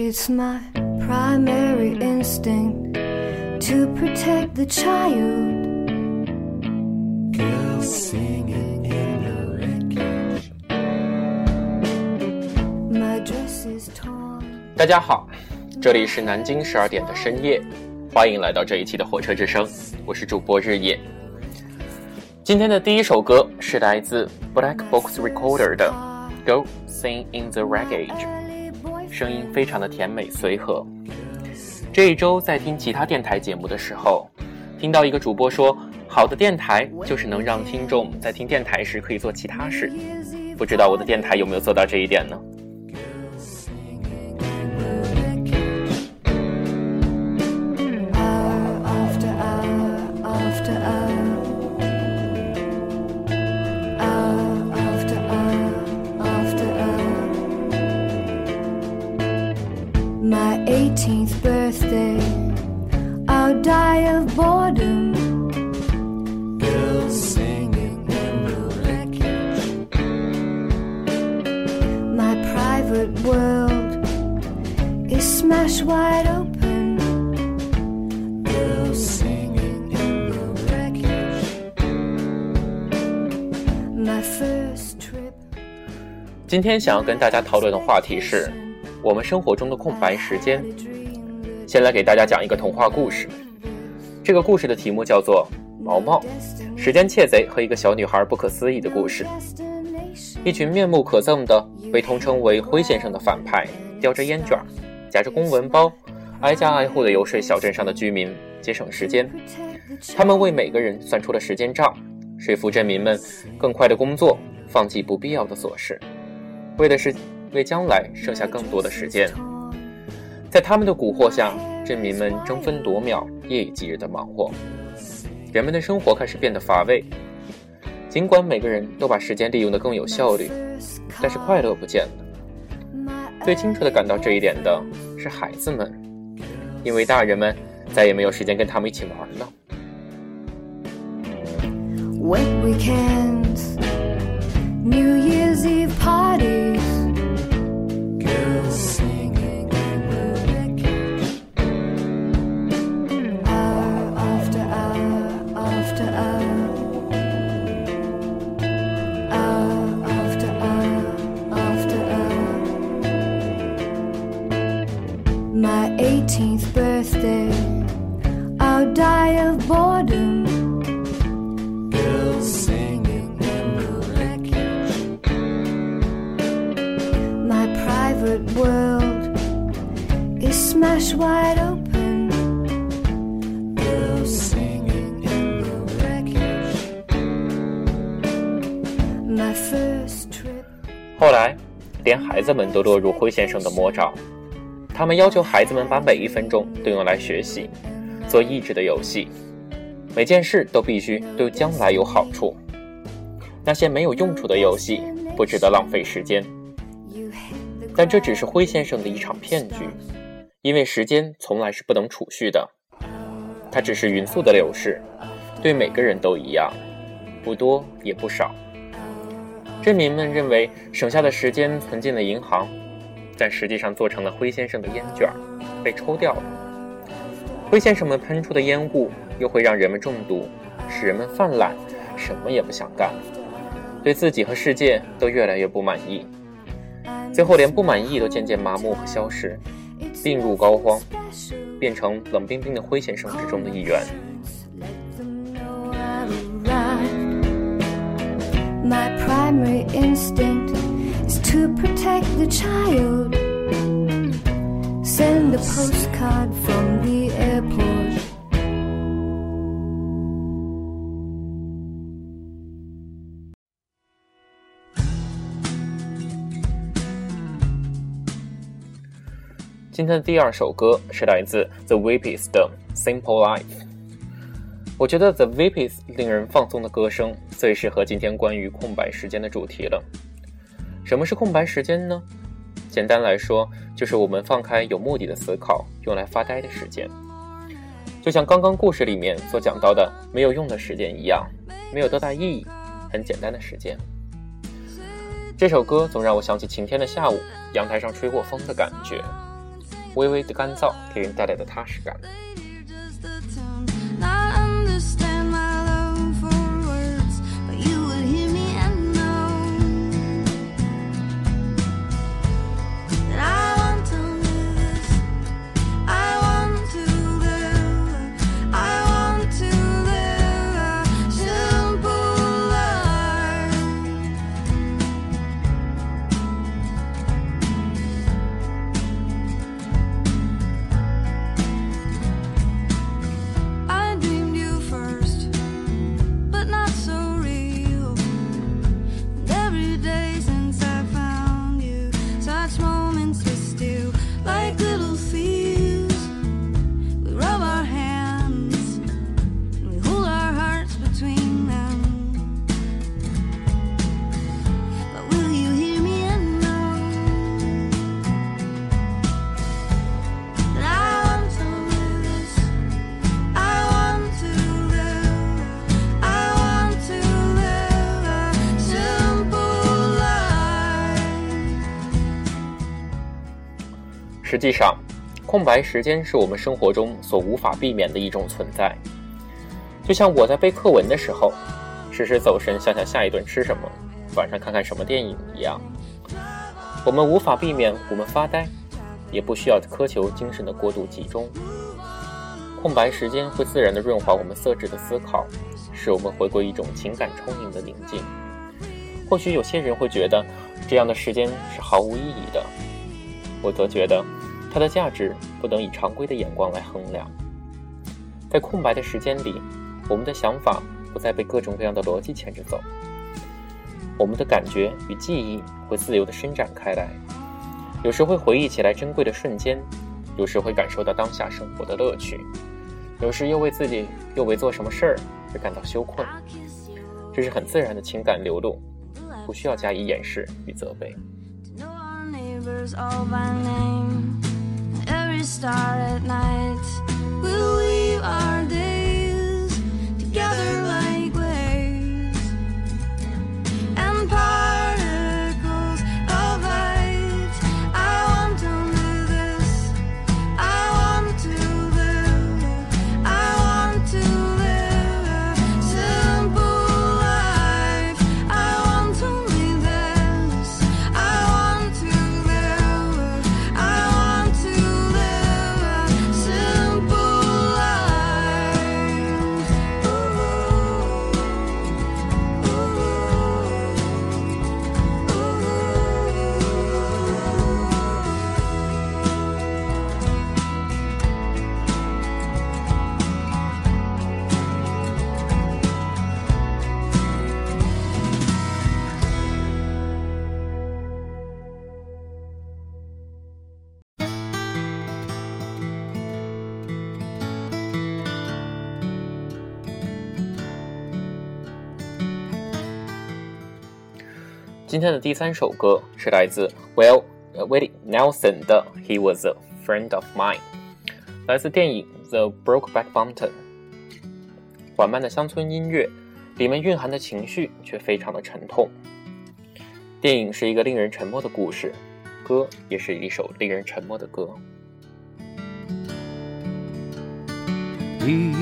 It's my primary instinct to protect the child. Girls singing in the wreckage. My dress is torn. 大家好，这里是南京十二点的深夜，欢迎来到这一期的火车之声，我是主播日夜。今天的第一首歌是来自 Black Box Recorder 的《Go Sing in the Wreckage》，声音非常的甜美随和。这一周在听其他电台节目的时候，听到一个主播说，好的电台就是能让听众在听电台时可以做其他事。不知道我的电台有没有做到这一点呢？18th birthday, I'll die of boredom. Girls singing in the wreckage. My private world is smashed wide open. Girls singing in the wreckage. My first trip. 今天想要跟大家讨论的话题是 我们生活中的空白时间。先来给大家讲一个童话故事。这个故事的题目叫做《毛毛时间窃贼和一个小女孩不可思议的故事》。一群面目可憎的被通称为灰先生的反派，叼着烟卷，夹着公文包，挨家挨户的游说小镇上的居民节省时间。他们为每个人算出了时间账，说服镇民们更快的工作，放弃不必要的琐事，为的是为将来剩下更多的时间。在他们的蛊惑下，镇民们争分夺秒、夜以继日的忙活，人们的生活开始变得乏味。尽管每个人都把时间利用得更有效率，但是快乐不见了。最清楚地感到这一点的是孩子们，因为大人们再也没有时间跟他们一起玩了。New Year's Eve wide open. Girls singing in the wreckage. My first trip. 后来，连孩子们都落入灰先生的魔爪。他们要求孩子们把每一分钟都用来学习，做益智的游戏，每件事都必须对将来有好处。那些没有用处的游戏不值得浪费时间。但这只是灰先生的一场骗局，因为时间从来是不能储蓄的，它只是匀速的流逝，对每个人都一样，不多也不少。镇民们认为省下的时间存进了银行，但实际上做成了灰先生的烟卷，被抽掉了。灰先生们喷出的烟雾又会让人们中毒，使人们泛滥，什么也不想干，对自己和世界都越来越不满意。最后连不满意都渐渐麻木和消失，病入膏肓，变成冷冰冰的灰先生之中的一员。Let them know I've arrived. My primary instinct is to protect the child. Send a postcard from the airport. 今天的第二首歌是来自 The Weepies 的《Simple Life》。我觉得 The Weepies 令人放松的歌声最适合今天关于空白时间的主题了。什么是空白时间呢？简单来说，就是我们放开有目的的思考，用来发呆的时间。就像刚刚故事里面所讲到的没有用的时间一样，没有多大意义，很简单的时间。这首歌总让我想起晴天的下午，阳台上吹过风的感觉。微微的干燥给人带来的踏实感。实际上，空白时间是我们生活中所无法避免的一种存在。就像我在背课文的时候，时时走神想想下一顿吃什么，晚上看看什么电影一样。我们无法避免我们发呆，也不需要苛求精神的过度集中。空白时间会自然的润滑我们色质的思考，使我们回归一种情感充盈的宁静。或许有些人会觉得这样的时间是毫无意义的，我则觉得它的价值不能以常规的眼光来衡量。在空白的时间里，我们的想法不再被各种各样的逻辑牵着走，我们的感觉与记忆会自由地伸展开来，有时会回忆起来珍贵的瞬间，有时会感受到当下生活的乐趣，有时又为自己又为做什么事儿而感到羞愧。这是很自然的情感流露，不需要加以掩饰与责备。Every star at night. Will weave our 今天的第三首歌是来自 Will Willie Nelson 的《He Was a Friend of Mine》，来自电影《The Brokeback Mountain》。缓慢的乡村音乐，里面蕴含的情绪却非常的沉痛。电影是一个令人沉默的故事，歌也是一首令人沉默的歌。He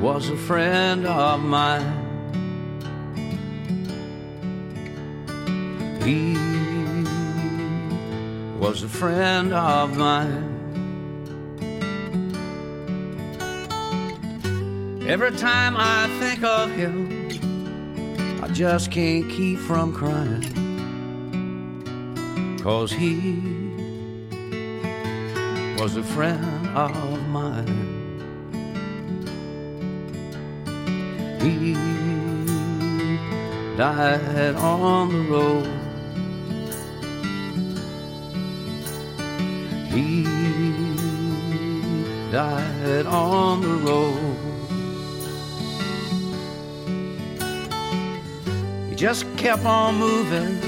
was a friend of mine. He was a friend of mine. Every time I think of him, I just can't keep from crying. Cause he was a friend of mine. He died on the road. He died on the road. He just kept on moving,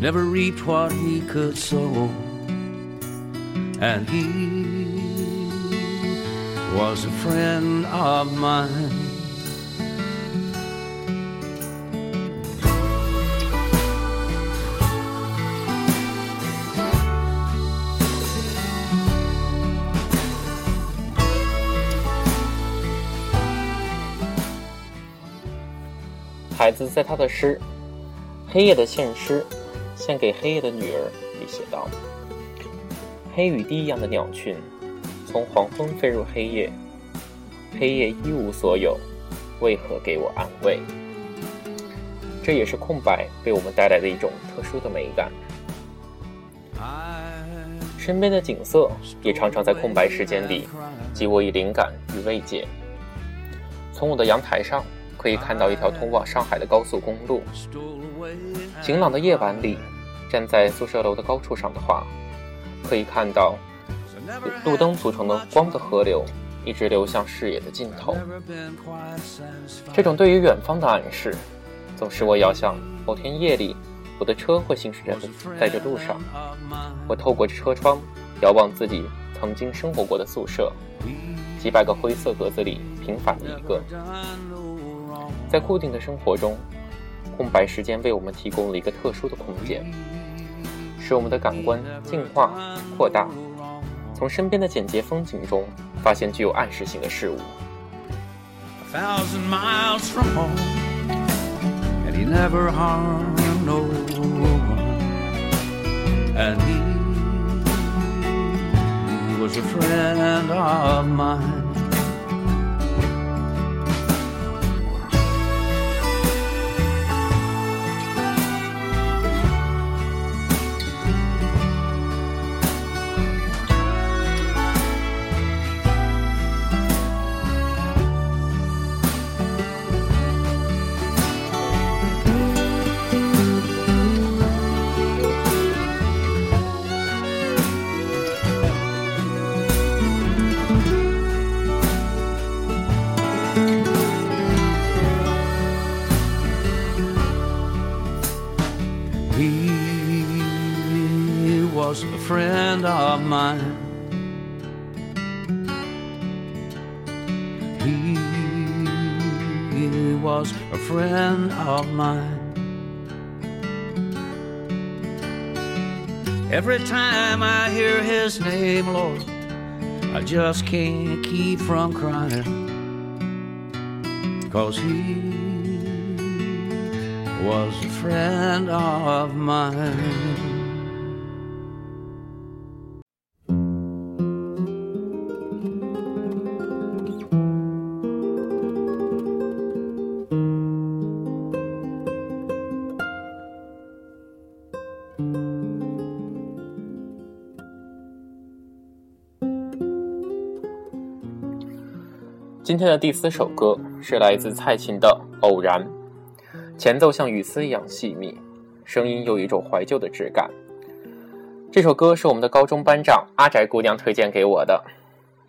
never reaped what he could sow and he was a friend of mine. 孩子在他的诗《黑夜的献诗》献给黑夜的女儿里写道：“黑雨滴一样的鸟群，从黄昏飞入黑夜，黑夜一无所有，为何给我安慰？”这也是空白为我们带来的一种特殊的美感。身边的景色也常常在空白时间里，给我以灵感与慰藉。从我的阳台上可以看到一条通往上海的高速公路。晴朗的夜晚里，站在宿舍楼的高处上的话，可以看到路灯组成的光的河流，一直流向视野的尽头。这种对于远方的暗示，总使我遥想某天夜里。我的车会行驶在在这路上，我透过车窗遥望自己曾经生活过的宿舍，几百个灰色格子里平凡的一个。在固定的生活中，空白时间为我们提供了一个特殊的空间，使我们的感官进化扩大，从身边的简洁风景中发现具有暗示性的事物。no one, and he, he was a friend of mine. He was a friend of mine. Every time I hear his name, Lord, I just can't keep from crying. Cause he was a friend of mine. 今天的第四首歌是来自蔡琴的《偶然》，前奏像雨丝一样细密，声音有一种怀旧的质感。这首歌是我们的高中班长阿宅姑娘推荐给我的，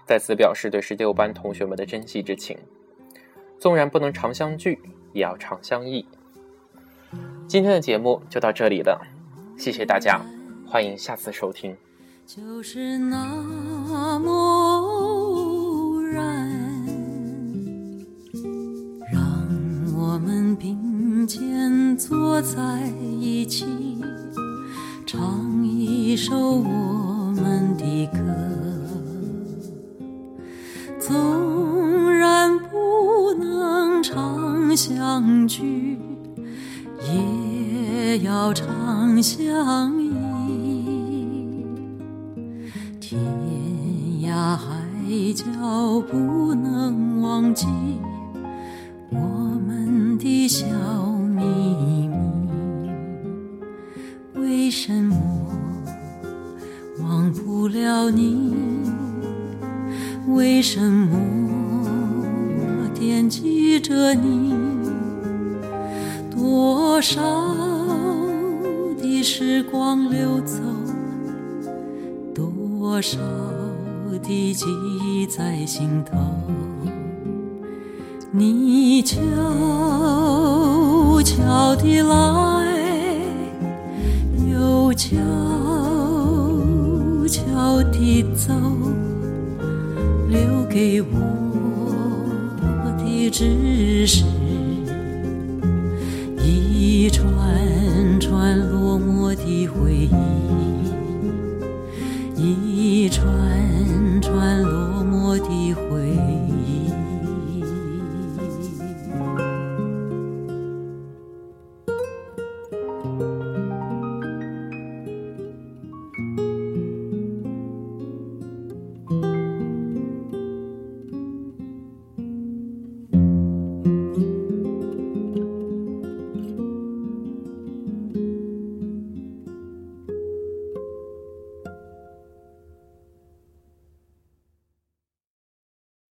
在此表示对十六班同学们的珍惜之情。纵然不能常相聚，也要常相忆。今天的节目就到这里了，谢谢大家，欢迎下次收听。就是那么然。在一起，唱一首我们的歌。你悄悄地来，又悄悄地走，留给我的只是。